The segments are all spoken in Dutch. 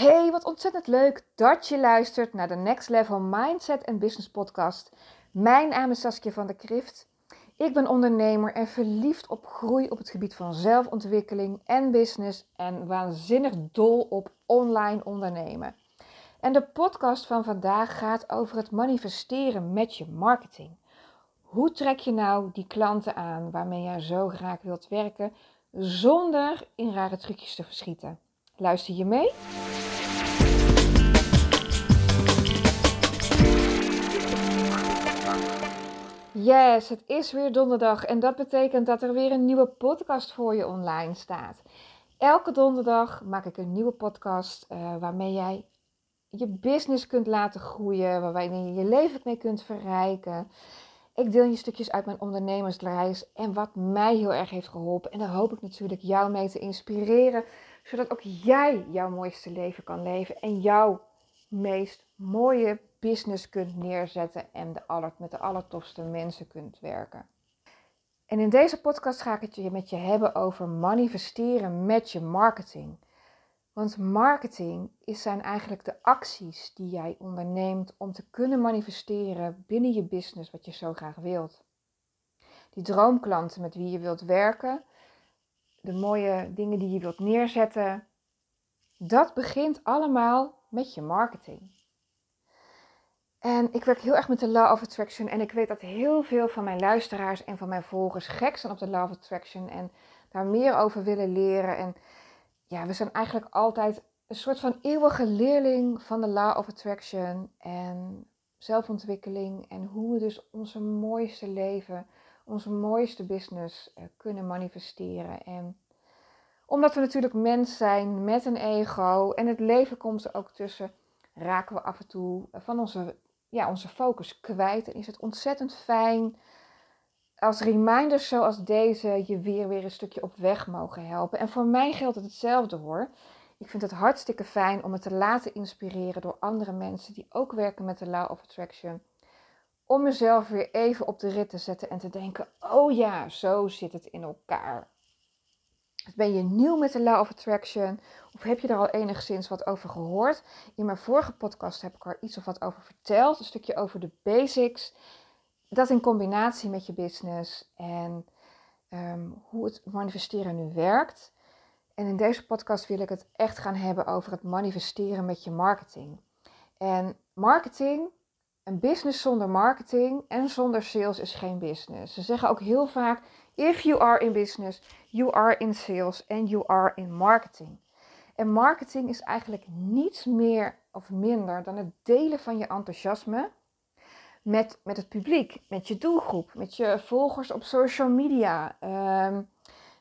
Hey, wat ontzettend leuk dat je luistert naar de Next Level Mindset en Business Podcast. Mijn naam is Saskia van der Krift. Ik ben ondernemer en verliefd op groei op het gebied van zelfontwikkeling en business en waanzinnig dol op online ondernemen. En de podcast van vandaag gaat over het manifesteren met je marketing. Hoe trek je nou die klanten aan waarmee jij zo graag wilt werken zonder in rare trucjes te verschieten? Luister je mee? Yes, het is weer donderdag en dat betekent dat er weer een nieuwe podcast voor je online staat. Elke donderdag maak ik een nieuwe podcast uh, waarmee jij je business kunt laten groeien, waarbij je je leven mee kunt verrijken. Ik deel je stukjes uit mijn ondernemersreis en wat mij heel erg heeft geholpen. En daar hoop ik natuurlijk jou mee te inspireren, zodat ook jij jouw mooiste leven kan leven en jouw meest mooie business kunt neerzetten en de aller, met de allertofste mensen kunt werken. En in deze podcast ga ik het met je hebben over manifesteren met je marketing. Want marketing is zijn eigenlijk de acties die jij onderneemt om te kunnen manifesteren binnen je business wat je zo graag wilt. Die droomklanten met wie je wilt werken, de mooie dingen die je wilt neerzetten, dat begint allemaal met je marketing. En ik werk heel erg met de Law of Attraction. En ik weet dat heel veel van mijn luisteraars en van mijn volgers gek zijn op de Law of Attraction. En daar meer over willen leren. En ja, we zijn eigenlijk altijd een soort van eeuwige leerling van de Law of Attraction. En zelfontwikkeling. En hoe we dus onze mooiste leven, onze mooiste business uh, kunnen manifesteren. En omdat we natuurlijk mens zijn met een ego. En het leven komt er ook tussen raken we af en toe van onze ja, onze focus kwijt. En is het ontzettend fijn als reminders zoals deze je weer weer een stukje op weg mogen helpen. En voor mij geldt het hetzelfde hoor. Ik vind het hartstikke fijn om me te laten inspireren door andere mensen die ook werken met de Law of Attraction. Om mezelf weer even op de rit te zetten en te denken: oh ja, zo zit het in elkaar. Ben je nieuw met de Law of Attraction? Of heb je er al enigszins wat over gehoord? In mijn vorige podcast heb ik er iets of wat over verteld. Een stukje over de basics. Dat in combinatie met je business en ehm, hoe het manifesteren nu werkt. En in deze podcast wil ik het echt gaan hebben over het manifesteren met je marketing. En marketing, een business zonder marketing en zonder sales is geen business. Ze zeggen ook heel vaak If you are in business, you are in sales and you are in marketing. En marketing is eigenlijk niets meer of minder dan het delen van je enthousiasme met, met het publiek, met je doelgroep, met je volgers op social media, um,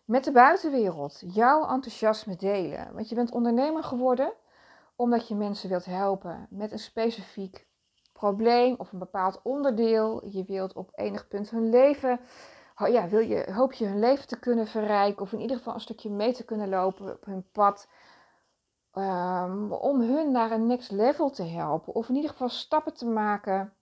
met de buitenwereld. Jouw enthousiasme delen. Want je bent ondernemer geworden omdat je mensen wilt helpen met een specifiek probleem of een bepaald onderdeel. Je wilt op enig punt hun leven ja, wil je, hoop je hun leven te kunnen verrijken of in ieder geval een stukje mee te kunnen lopen op hun pad. Um, om hun naar een next level te helpen. Of in ieder geval stappen te maken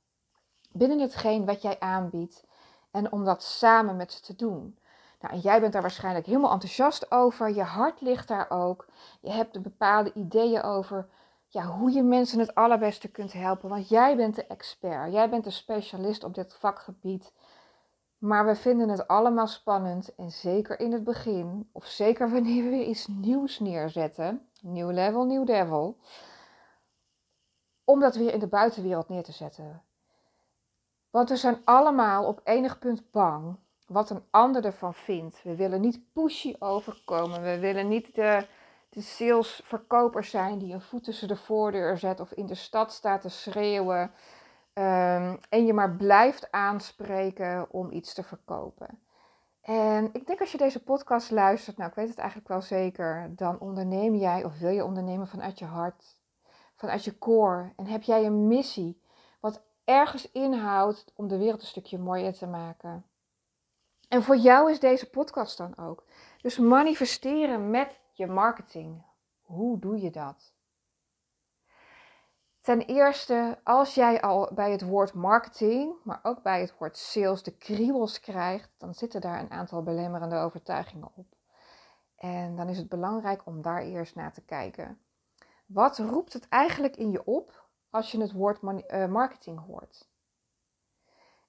binnen hetgeen wat jij aanbiedt. En om dat samen met ze te doen. Nou, en jij bent daar waarschijnlijk helemaal enthousiast over. Je hart ligt daar ook. Je hebt bepaalde ideeën over ja, hoe je mensen het allerbeste kunt helpen. Want jij bent de expert. Jij bent de specialist op dit vakgebied. Maar we vinden het allemaal spannend en zeker in het begin, of zeker wanneer we iets nieuws neerzetten, nieuw level, nieuw devil, om dat weer in de buitenwereld neer te zetten. Want we zijn allemaal op enig punt bang wat een ander ervan vindt. We willen niet pushy overkomen, we willen niet de, de salesverkoper zijn die een voet tussen de voordeur zet of in de stad staat te schreeuwen. Ehm, en je maar blijft aanspreken om iets te verkopen. En ik denk als je deze podcast luistert, nou ik weet het eigenlijk wel zeker, dan onderneem jij of wil je ondernemen vanuit je hart, vanuit je core. En heb jij een missie wat ergens inhoudt om de wereld een stukje mooier te maken. En voor jou is deze podcast dan ook. Dus manifesteren met je marketing. Hoe doe je dat? Ten eerste, als jij al bij het woord marketing, maar ook bij het woord sales de kriebels krijgt, dan zitten daar een aantal belemmerende overtuigingen op. En dan is het belangrijk om daar eerst naar te kijken. Wat roept het eigenlijk in je op als je het woord eh, marketing hoort?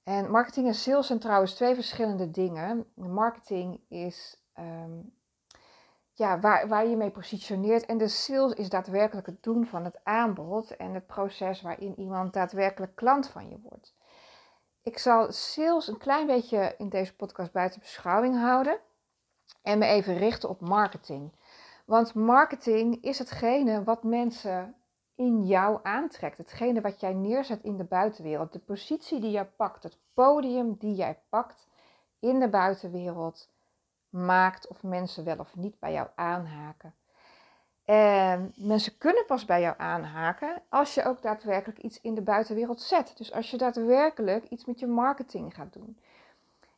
En marketing en sales zijn trouwens twee verschillende dingen. Marketing is ehm, ja, waar, waar je mee positioneert. En de sales is daadwerkelijk het doen van het aanbod en het proces waarin iemand daadwerkelijk klant van je wordt. Ik zal sales een klein beetje in deze podcast buiten beschouwing houden en me even richten op marketing. Want marketing is hetgene wat mensen in jou aantrekt. Hetgene wat jij neerzet in de buitenwereld. De positie die jij pakt, het podium die jij pakt in de buitenwereld, maakt of mensen wel of niet bij jou aanhaken. En mensen kunnen pas bij jou aanhaken als je ook daadwerkelijk iets in de buitenwereld zet. Dus als je daadwerkelijk iets met je marketing gaat doen.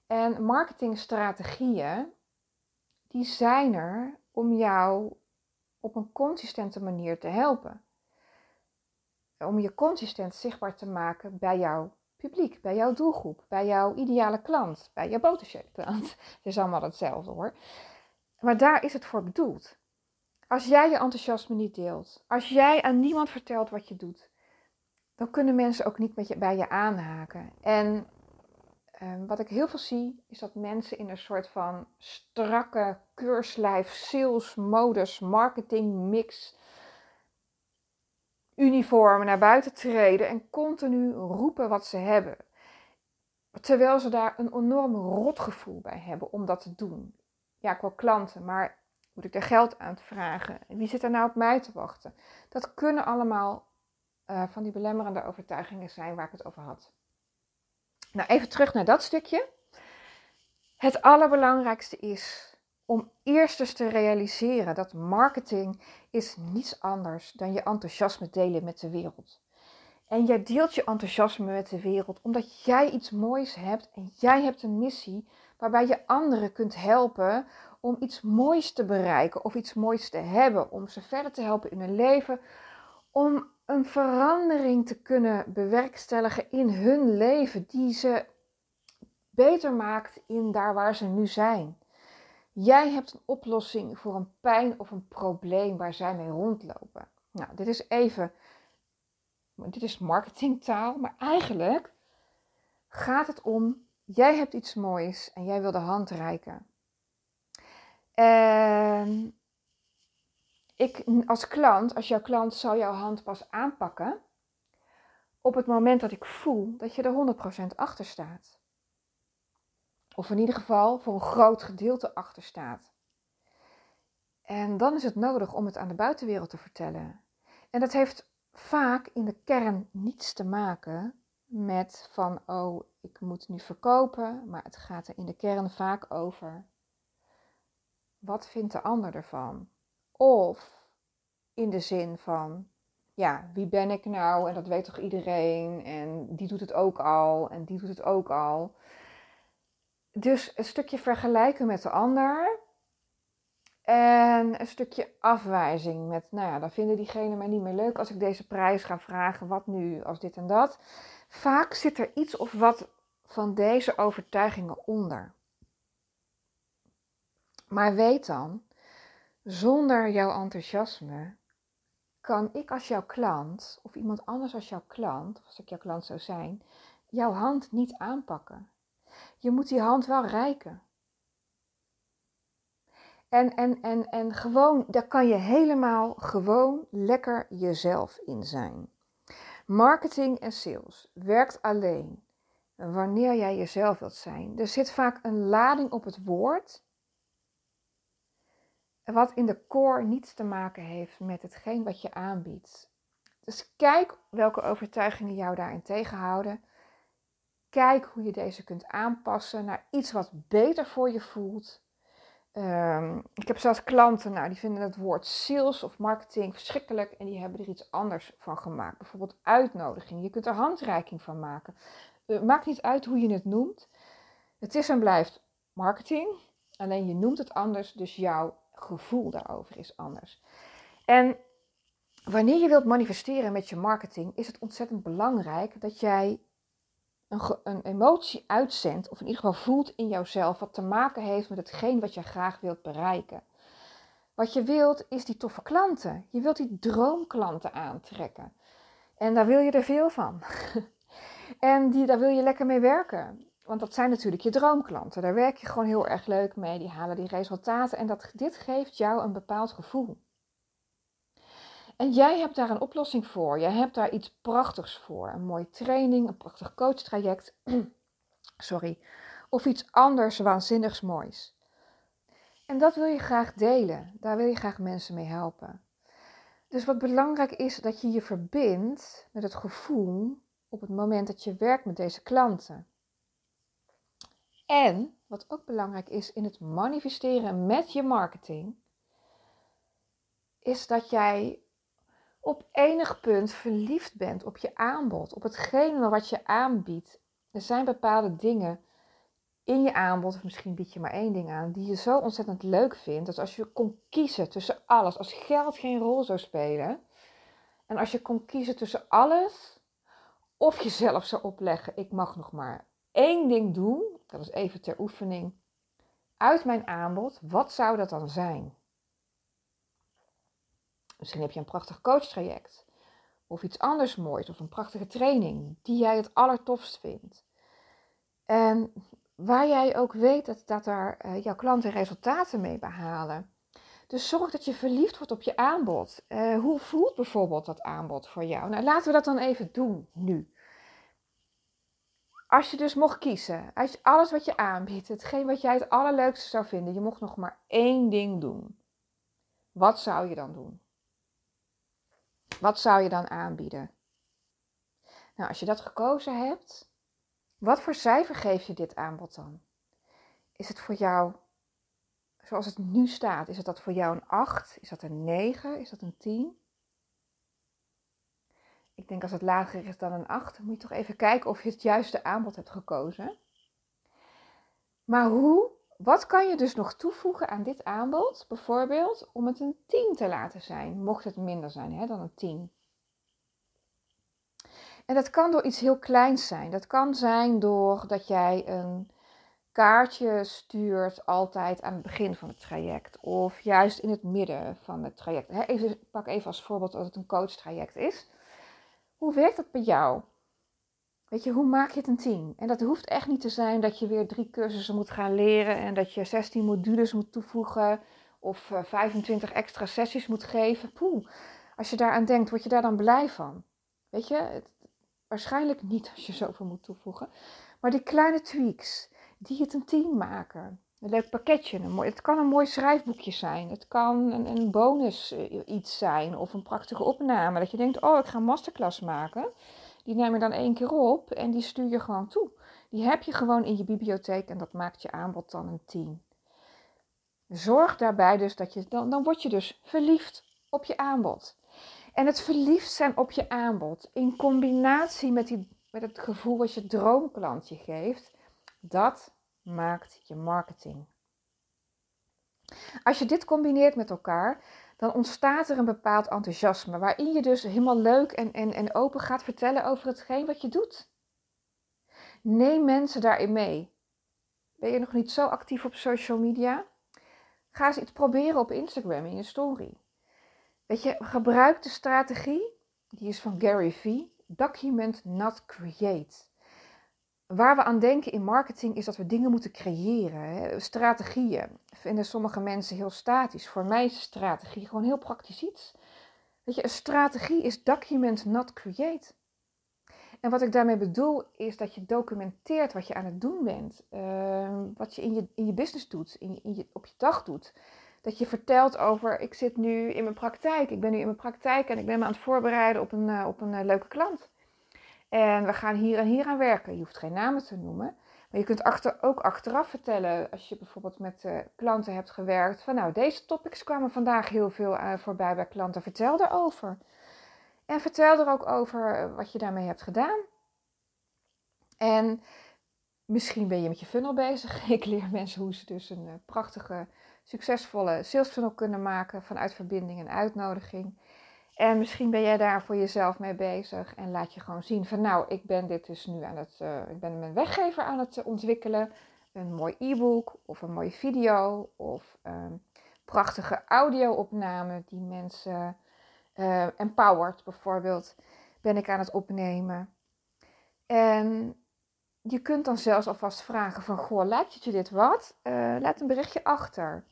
En marketingstrategieën, die zijn er om jou op een consistente manier te helpen. Om je consistent zichtbaar te maken bij jouw publiek, bij jouw doelgroep, bij jouw ideale klant, bij jouw potentiële klant. Het is allemaal hetzelfde hoor. Maar daar is het voor bedoeld. Als jij je enthousiasme niet deelt, als jij aan niemand vertelt wat je doet, dan kunnen mensen ook niet met je, bij je aanhaken. En ehm, wat ik heel veel zie, is dat mensen in een soort van strakke keurslijf, sales, modus, marketing mix uniformen naar buiten treden en continu roepen wat ze hebben. Terwijl ze daar een enorm rotgevoel bij hebben om dat te doen. Ja, ik wil klanten, maar moet ik er geld aan vragen? Wie zit er nou op mij te wachten? Dat kunnen allemaal uh, van die belemmerende overtuigingen zijn waar ik het over had. Nou, even terug naar dat stukje. Het allerbelangrijkste is om eerst eens te realiseren dat marketing is niets anders dan je enthousiasme delen met de wereld. En jij deelt je enthousiasme met de wereld omdat jij iets moois hebt en jij hebt een missie waarbij je anderen kunt helpen om iets moois te bereiken of iets moois te hebben, om ze verder te helpen in hun leven, om een verandering te kunnen bewerkstelligen in hun leven die ze beter maakt in daar waar ze nu zijn. Jij hebt een oplossing voor een pijn of een probleem waar zij mee rondlopen. Nou, dit is even, dit is marketingtaal, maar eigenlijk gaat het om, jij hebt iets moois en jij wil de hand reiken. En ik als klant, als jouw klant zou jouw hand pas aanpakken op het moment dat ik voel dat je er 100% achter staat. Of in ieder geval voor een groot gedeelte achter staat. En dan is het nodig om het aan de buitenwereld te vertellen. En dat heeft vaak in de kern niets te maken met van, oh, ik moet nu verkopen, maar het gaat er in de kern vaak over. Wat vindt de ander ervan? Of in de zin van, ja, wie ben ik nou? En dat weet toch iedereen? En die doet het ook al en die doet het ook al. Dus een stukje vergelijken met de ander. En een stukje afwijzing met, nou ja, dan vinden diegenen mij niet meer leuk als ik deze prijs ga vragen. Wat nu als dit en dat? Vaak zit er iets of wat van deze overtuigingen onder. Maar weet dan, zonder jouw enthousiasme kan ik als jouw klant, of iemand anders als jouw klant, als ik jouw klant zou zijn, jouw hand niet aanpakken. Je moet die hand wel reiken. En, en, en, en gewoon, daar kan je helemaal gewoon lekker jezelf in zijn. Marketing en sales werkt alleen wanneer jij jezelf wilt zijn. Er zit vaak een lading op het woord, wat in de core niets te maken heeft met hetgeen wat je aanbiedt. Dus kijk welke overtuigingen jou daarin tegenhouden. Kijk hoe je deze kunt aanpassen naar iets wat beter voor je voelt. Ehm, ik heb zelfs klanten, nou, die vinden het woord sales of marketing verschrikkelijk en die hebben er iets anders van gemaakt. Bijvoorbeeld uitnodiging. Je kunt er handreiking van maken. Uh, maakt niet uit hoe je het noemt. Het is en blijft marketing. Alleen je noemt het anders, dus jouw gevoel daarover is anders. En wanneer je wilt manifesteren met je marketing, is het ontzettend belangrijk dat jij een, een emotie uitzendt, of in ieder geval voelt in jouzelf, wat te maken heeft met hetgeen wat je graag wilt bereiken. Wat je wilt is die toffe klanten. Je wilt die droomklanten aantrekken. En daar wil je er veel van. en die, daar wil je lekker mee werken. Want dat zijn natuurlijk je droomklanten. Daar werk je gewoon heel erg leuk mee. Die halen die resultaten. En dat, dit geeft jou een bepaald gevoel. En jij hebt daar een oplossing voor. Je hebt daar iets prachtigs voor. Een mooie training, een prachtig coachtraject. Sorry. Of iets anders waanzinnigs moois. En dat wil je graag delen. Daar wil je graag mensen mee helpen. Dus wat belangrijk is, dat je je verbindt met het gevoel op het moment dat je werkt met deze klanten. En wat ook belangrijk is in het manifesteren met je marketing, is dat jij op enig punt verliefd bent op je aanbod, op hetgene wat je aanbiedt. Er zijn bepaalde dingen in je aanbod, of misschien bied je maar één ding aan, die je zo ontzettend leuk vindt, dat als je kon kiezen tussen alles, als geld geen rol zou spelen, en als je kon kiezen tussen alles, of jezelf zou opleggen, ik mag nog maar één ding doen, dat is even ter oefening, uit mijn aanbod, wat zou dat dan zijn? Misschien heb je een prachtig coachtraject, of iets anders moois, of een prachtige training die jij het allertofst vindt. En waar jij ook weet dat, dat daar uh, jouw klanten resultaten mee behalen. Dus zorg dat je verliefd wordt op je aanbod. Uh, hoe voelt bijvoorbeeld dat aanbod voor jou? Nou, laten we dat dan even doen nu. Als je dus mocht kiezen, als je, alles wat je aanbiedt, hetgeen wat jij het allerleukste zou vinden, je mocht nog maar één ding doen. Wat zou je dan doen? Wat zou je dan aanbieden? Nou, als je dat gekozen hebt, wat voor cijfer geef je dit aanbod dan? Is het voor jou, zoals het nu staat, is het dat voor jou een 8? Is dat een 9? Is dat een 10? Ik denk als het lager is dan een 8, moet je toch even kijken of je het juiste aanbod hebt gekozen. Maar hoe, wat kan je dus nog toevoegen aan dit aanbod, bijvoorbeeld om het een 10 te laten zijn, mocht het minder zijn hè, dan een 10? En dat kan door iets heel kleins zijn. Dat kan zijn doordat jij een kaartje stuurt altijd aan het begin van het traject. Of juist in het midden van het traject. Even, pak even als voorbeeld dat het een coachtraject is. Hoe werkt dat bij jou? Weet je, hoe maak je het een team? En dat hoeft echt niet te zijn dat je weer drie cursussen moet gaan leren en dat je 16 modules moet toevoegen of 25 extra sessies moet geven. Poeh, als je daaraan denkt, word je daar dan blij van? Weet je, Waarschijnlijk niet als je zoveel moet toevoegen. Maar die kleine tweaks, die het een team maken. Een leuk pakketje. Een mooi, het kan een mooi schrijfboekje zijn. Het kan een, een bonus eh, iets zijn. Of een prachtige opname. Dat je denkt, oh ik ga een masterclass maken. Die neem je dan één keer op en die stuur je gewoon toe. Die heb je gewoon in je bibliotheek en dat maakt je aanbod dan een team. Zorg daarbij dus dat je, dan, dan word je dus verliefd op je aanbod. En het verliefd zijn op je aanbod in combinatie met, die, met het gevoel wat je droomklant je geeft, dat maakt je marketing. Als je dit combineert met elkaar, dan ontstaat er een bepaald enthousiasme waarin je dus helemaal leuk en, en, en open gaat vertellen over hetgeen wat je doet. Neem mensen daarin mee. Ben je nog niet zo actief op social media? Ga eens iets proberen op Instagram in je story. Weet je, gebruik de strategie, die is van Gary Vee, document not create. Waar we aan denken in marketing is dat we dingen moeten creëren. Strategieën vinden sommige mensen heel statisch. Voor mij is strategie gewoon heel praktisch iets. Weet je, een strategie is document not create. En wat ik daarmee bedoel is dat je documenteert wat je aan het doen bent. Uh, wat je in je, in je business doet, in in je, op je dag doet dat je vertelt over, ik zit nu in mijn praktijk, ik ben nu in mijn praktijk en ik ben me aan het voorbereiden op een, uh, op een uh, leuke klant. En we gaan hier en hier aan werken. Je hoeft geen namen te noemen. Maar je kunt achter, ook achteraf vertellen, als je bijvoorbeeld met uh, klanten hebt gewerkt, van nou, deze topics kwamen vandaag heel veel voorbij bij klanten. Vertel erover. En vertel er ook over wat je daarmee hebt gedaan. En misschien ben je met je funnel bezig. Ik leer mensen hoe ze dus een prachtige succesvolle sales funnel kunnen maken vanuit verbinding en uitnodiging. En misschien ben jij daar voor jezelf mee bezig en laat je gewoon zien van nou, ik ben dit dus nu aan het, uh, ik ben mijn weggever aan het ontwikkelen. Een mooi e-book of een mooie video of prachtige audio-opname die mensen uh, bijvoorbeeld, ben ik aan het opnemen. En je kunt dan zelfs alvast vragen van, goh, het je dit wat? Uh, laat een berichtje achter.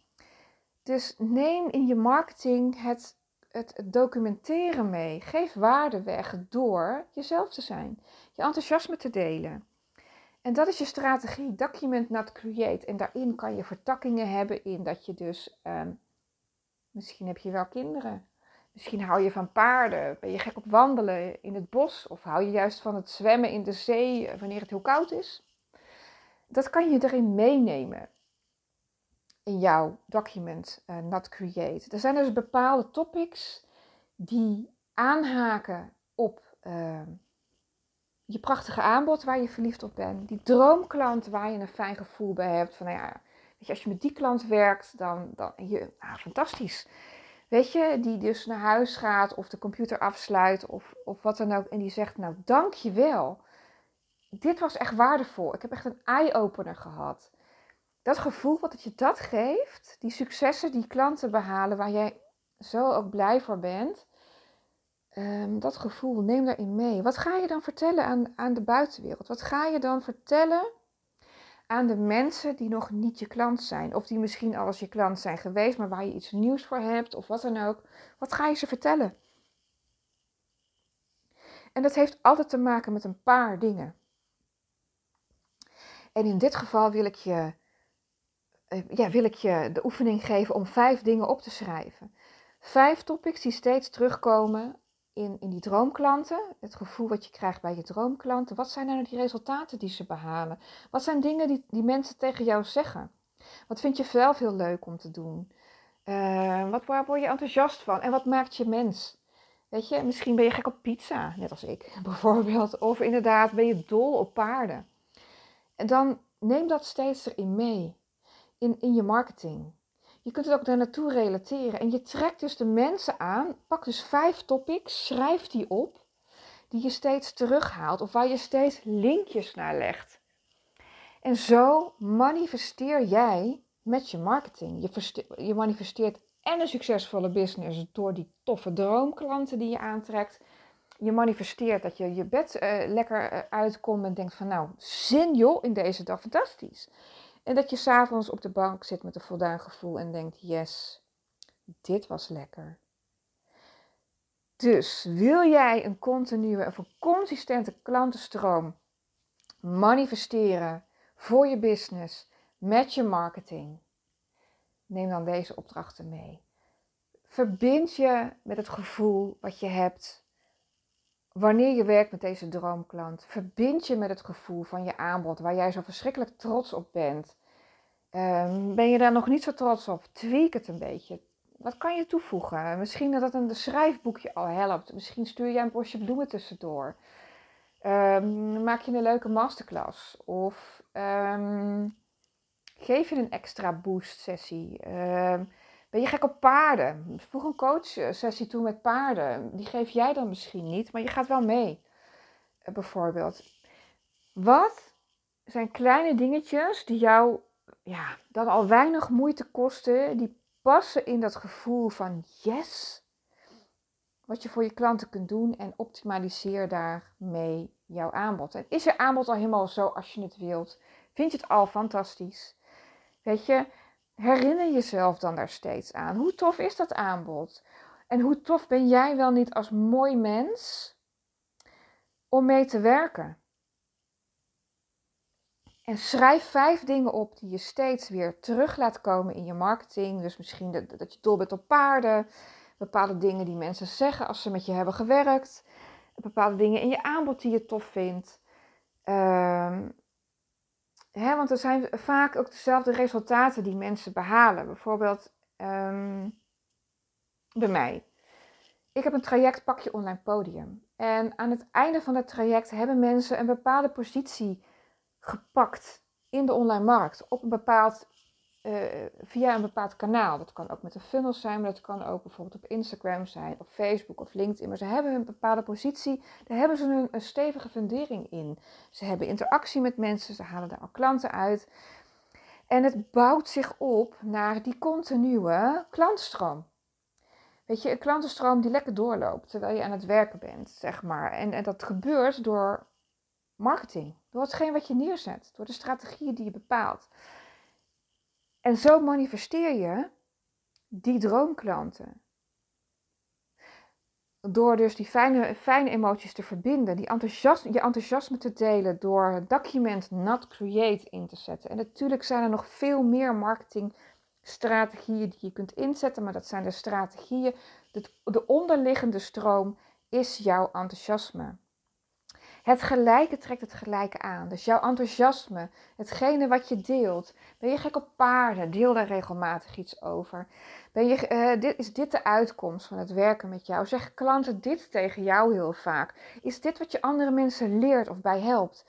Dus neem in je marketing het, het, documenteren mee. Geef waarde weg door jezelf te zijn, je enthousiasme te delen. En dat is je strategie, document not create. En daarin kan je vertakkingen hebben in dat je dus, um, misschien heb je wel kinderen. Misschien hou je van paarden, ben je gek op wandelen in het bos of hou je juist van het zwemmen in de zee wanneer het heel koud is. Dat kan je erin meenemen in jouw document uh, Not Create. Er zijn dus bepaalde topics die aanhaken op uh, je prachtige aanbod waar je verliefd op bent. Die droomklant waar je een fijn gevoel bij hebt. Van nou ja, weet je, als je met die klant werkt, dan, dan je, ah, fantastisch. Weet je, die dus naar huis gaat of de computer afsluit of, of wat dan ook. En die zegt, nou dank je wel. Dit was echt waardevol. Ik heb echt een eye-opener gehad. Dat gevoel wat het je dat geeft, die successen die klanten behalen waar jij zo ook blij voor bent. Um, dat gevoel, neem daarin mee. Wat ga je dan vertellen aan, aan de buitenwereld? Wat ga je dan vertellen aan de mensen die nog niet je klant zijn. Of die misschien al eens je klant zijn geweest, maar waar je iets nieuws voor hebt of wat dan ook. Wat ga je ze vertellen? En dat heeft altijd te maken met een paar dingen. En in dit geval wil ik je, ja, wil ik je de oefening geven om vijf dingen op te schrijven. Vijf topics die steeds terugkomen in, in die droomklanten, het gevoel wat je krijgt bij je droomklanten. Wat zijn nou die resultaten die ze behalen? Wat zijn dingen die, die mensen tegen jou zeggen? Wat vind je zelf heel leuk om te doen? Uh, wat, waar word je enthousiast van? En wat maakt je mens? Weet je, misschien ben je gek op pizza, net als ik bijvoorbeeld. Of inderdaad ben je dol op paarden. En dan neem dat steeds erin mee. In, in je marketing. Je kunt het ook daar naartoe relateren. En je trekt dus de mensen aan. Pak dus vijf topics, schrijf die op. Die je steeds terughaalt of waar je steeds linkjes naar legt. En zo manifesteer jij met je marketing. Je, je manifesteert en een succesvolle business door die toffe droomklanten die je aantrekt. Je manifesteert dat je je bed uh, lekker uh, uitkomt en denkt van nou, zin joh in deze dag, fantastisch. En dat je s'avonds op de bank zit met een voldaan gevoel en denkt: yes, dit was lekker. Dus wil jij een continue of een consistente klantenstroom manifesteren voor je business met je marketing? Neem dan deze opdrachten mee. Verbind je met het gevoel wat je hebt wanneer je werkt met deze droomklant. Verbind je met het gevoel van je aanbod waar jij zo verschrikkelijk trots op bent. Um, ben je daar nog niet zo trots op? Tweak het een beetje. Wat kan je toevoegen? Misschien dat een schrijfboekje al helpt. Misschien stuur je een bosje bloemen tussendoor. Um, maak je een leuke masterclass. Of um, geef je een extra boost sessie. ben je gek op paarden? Voeg een coach sessie toe met paarden. Die geef jij dan misschien niet, maar je gaat wel mee. Uh, bijvoorbeeld. Wat zijn kleine dingetjes die jou ja, dan al weinig moeite kosten, die passen in dat gevoel van yes, wat je voor je klanten kunt doen en optimaliseer daarmee jouw aanbod. En is je aanbod al helemaal zo als je het wilt? Vind je het al fantastisch? Weet je, herinner jezelf dan daar steeds aan. Hoe tof is dat aanbod? En hoe tof ben jij wel niet als mooi mens om mee te werken? En schrijf vijf dingen op die je steeds weer terug laat komen in je marketing. Dus misschien dat, dat je dol bent op paarden. Bepaalde dingen die mensen zeggen als ze met je hebben gewerkt. Bepaalde dingen in je aanbod die je tof vindt. Um, hè, want er zijn vaak ook dezelfde resultaten die mensen behalen. Bijvoorbeeld um, bij mij. Ik heb een traject Pak je online podium. En aan het einde van dat traject hebben mensen een bepaalde positie gepakt in de online markt op een bepaald, uh, via een bepaald kanaal. Dat kan ook met een funnel zijn, maar dat kan ook bijvoorbeeld op Instagram zijn, of Facebook of LinkedIn. Maar ze hebben een bepaalde positie, daar hebben ze een, een stevige fundering in. Ze hebben interactie met mensen, ze halen daar al klanten uit. En het bouwt zich op naar die continue klantstroom. Weet je, een klantenstroom die lekker doorloopt terwijl je aan het werken bent, zeg maar. En, en dat gebeurt door marketing, door hetgeen wat je neerzet, door de strategieën die je bepaalt. En zo manifesteer je die droomklanten. Door dus die fijne, fijne emoties te verbinden, die enthousiasme, je enthousiasme te delen, door het document not create in te zetten. En natuurlijk zijn er nog veel meer marketingstrategieën die je kunt inzetten, maar dat zijn de strategieën. De, de onderliggende stroom is jouw enthousiasme. Het gelijke trekt het gelijke aan. Dus jouw enthousiasme, hetgene wat je deelt. Ben je gek op paarden? Deel daar regelmatig iets over. Ben je, uh, dit, is dit de uitkomst van het werken met jou? Zeggen klanten dit tegen jou heel vaak? Is dit wat je andere mensen leert of bij helpt?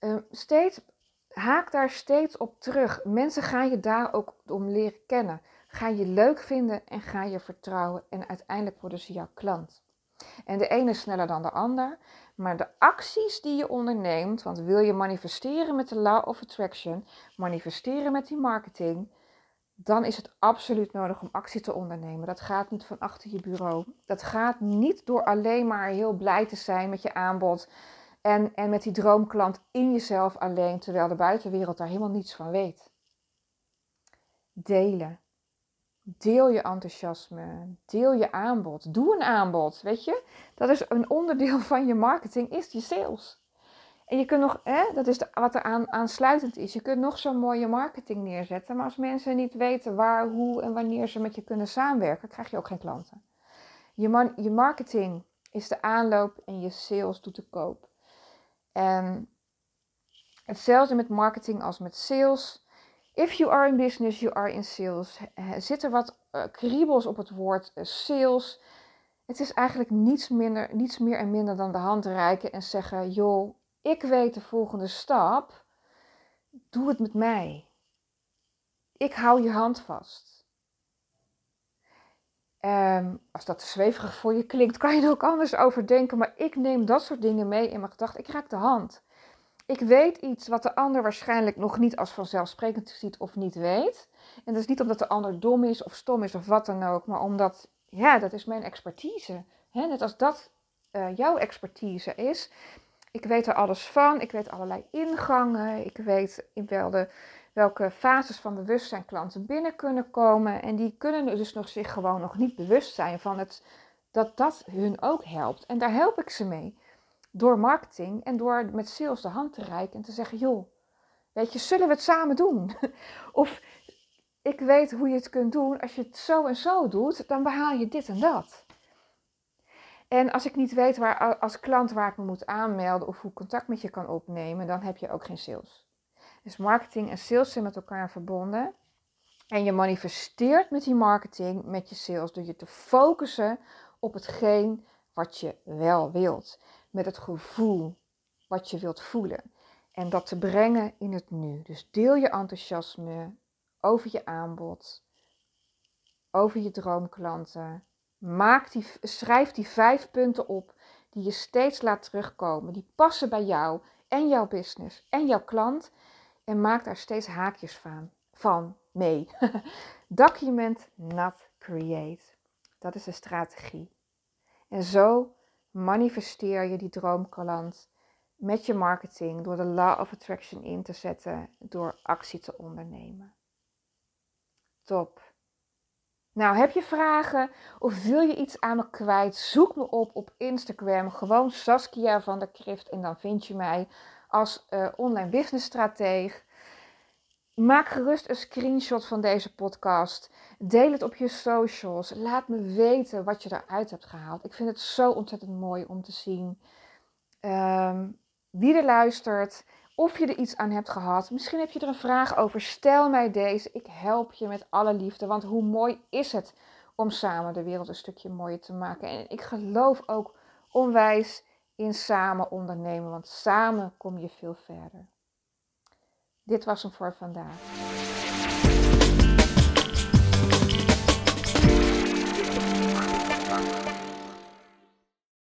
Uh, steeds, haak daar steeds op terug. Mensen gaan je daar ook om leren kennen. Gaan je leuk vinden en gaan je vertrouwen. En uiteindelijk worden ze jouw klant. En de ene sneller dan de ander. Maar de acties die je onderneemt, want wil je manifesteren met de Law of Attraction, manifesteren met die marketing, dan is het absoluut nodig om actie te ondernemen. Dat gaat niet van achter je bureau. Dat gaat niet door alleen maar heel blij te zijn met je aanbod en, en met die droomklant in jezelf alleen, terwijl de buitenwereld daar helemaal niets van weet. Delen. Deel je enthousiasme, deel je aanbod, doe een aanbod, weet je. Dat is een onderdeel van je marketing, is je sales. En je kunt nog, hè, dat is wat er aan, aansluitend is, je kunt nog zo'n mooie marketing neerzetten, maar als mensen niet weten waar, hoe en wanneer ze met je kunnen samenwerken, krijg je ook geen klanten. Je, man, je marketing is de aanloop en je sales doet de koop. En hetzelfde met marketing als met sales If you are in business, you are in sales. Zit er wat uh, kriebels op het woord uh, sales? Het is eigenlijk niets, minder, niets meer en minder dan de hand reiken en zeggen: joh, ik weet de volgende stap. Doe het met mij. Ik hou je hand vast. Um, als dat zweverig voor je klinkt, kan je er ook anders over denken. Maar ik neem dat soort dingen mee in mijn gedachten. Ik raak de hand ik weet iets wat de ander waarschijnlijk nog niet als vanzelfsprekend ziet of niet weet. En dat is niet omdat de ander dom is of stom is of wat dan ook, maar omdat, ja, dat is mijn expertise. He, net als dat uh, jouw expertise is. Ik weet er alles van, ik weet allerlei ingangen, ik weet in welke, welke fases van bewustzijn klanten binnen kunnen komen. En die kunnen dus nog zich gewoon nog niet bewust zijn van het, dat dat hun ook helpt. En daar help ik ze mee door marketing en door met sales de hand te reiken en te zeggen: joh, weet je, zullen we het samen doen? of ik weet hoe je het kunt doen. Als je het zo en zo doet, dan behaal je dit en dat. En als ik niet weet waar, als klant waar ik me moet aanmelden of hoe contact met je kan opnemen, dan heb je ook geen sales. Dus marketing en sales zijn met elkaar verbonden. En je manifesteert met die marketing, met je sales, door je te focussen op hetgeen wat je wel wilt met het gevoel wat je wilt voelen. En dat te brengen in het nu. Dus deel je enthousiasme over je aanbod, over je droomklanten. Maak die, schrijf die vijf punten op die je steeds laat terugkomen. Die passen bij jou en jouw business en jouw klant. En maak daar steeds haakjes van, van mee. Document, not create. Dat is de strategie. En zo manifesteer je die droomklant met je marketing door de Law of Attraction in te zetten, door actie te ondernemen. Top. Nou, heb je vragen of wil je iets aan me kwijt? Zoek me op op Instagram, gewoon Saskia van der Krift en dan vind je mij als uh, online business strateeg. Maak gerust een screenshot van deze podcast. Deel het op je socials. Laat me weten wat je eruit hebt gehaald. Ik vind het zo ontzettend mooi om te zien ehm, wie er luistert. Of je er iets aan hebt gehad. Misschien heb je er een vraag over. Stel mij deze. Ik help je met alle liefde. Want hoe mooi is het om samen de wereld een stukje mooier te maken. En ik geloof ook onwijs in samen ondernemen. Want samen kom je veel verder. Dit was hem voor vandaag.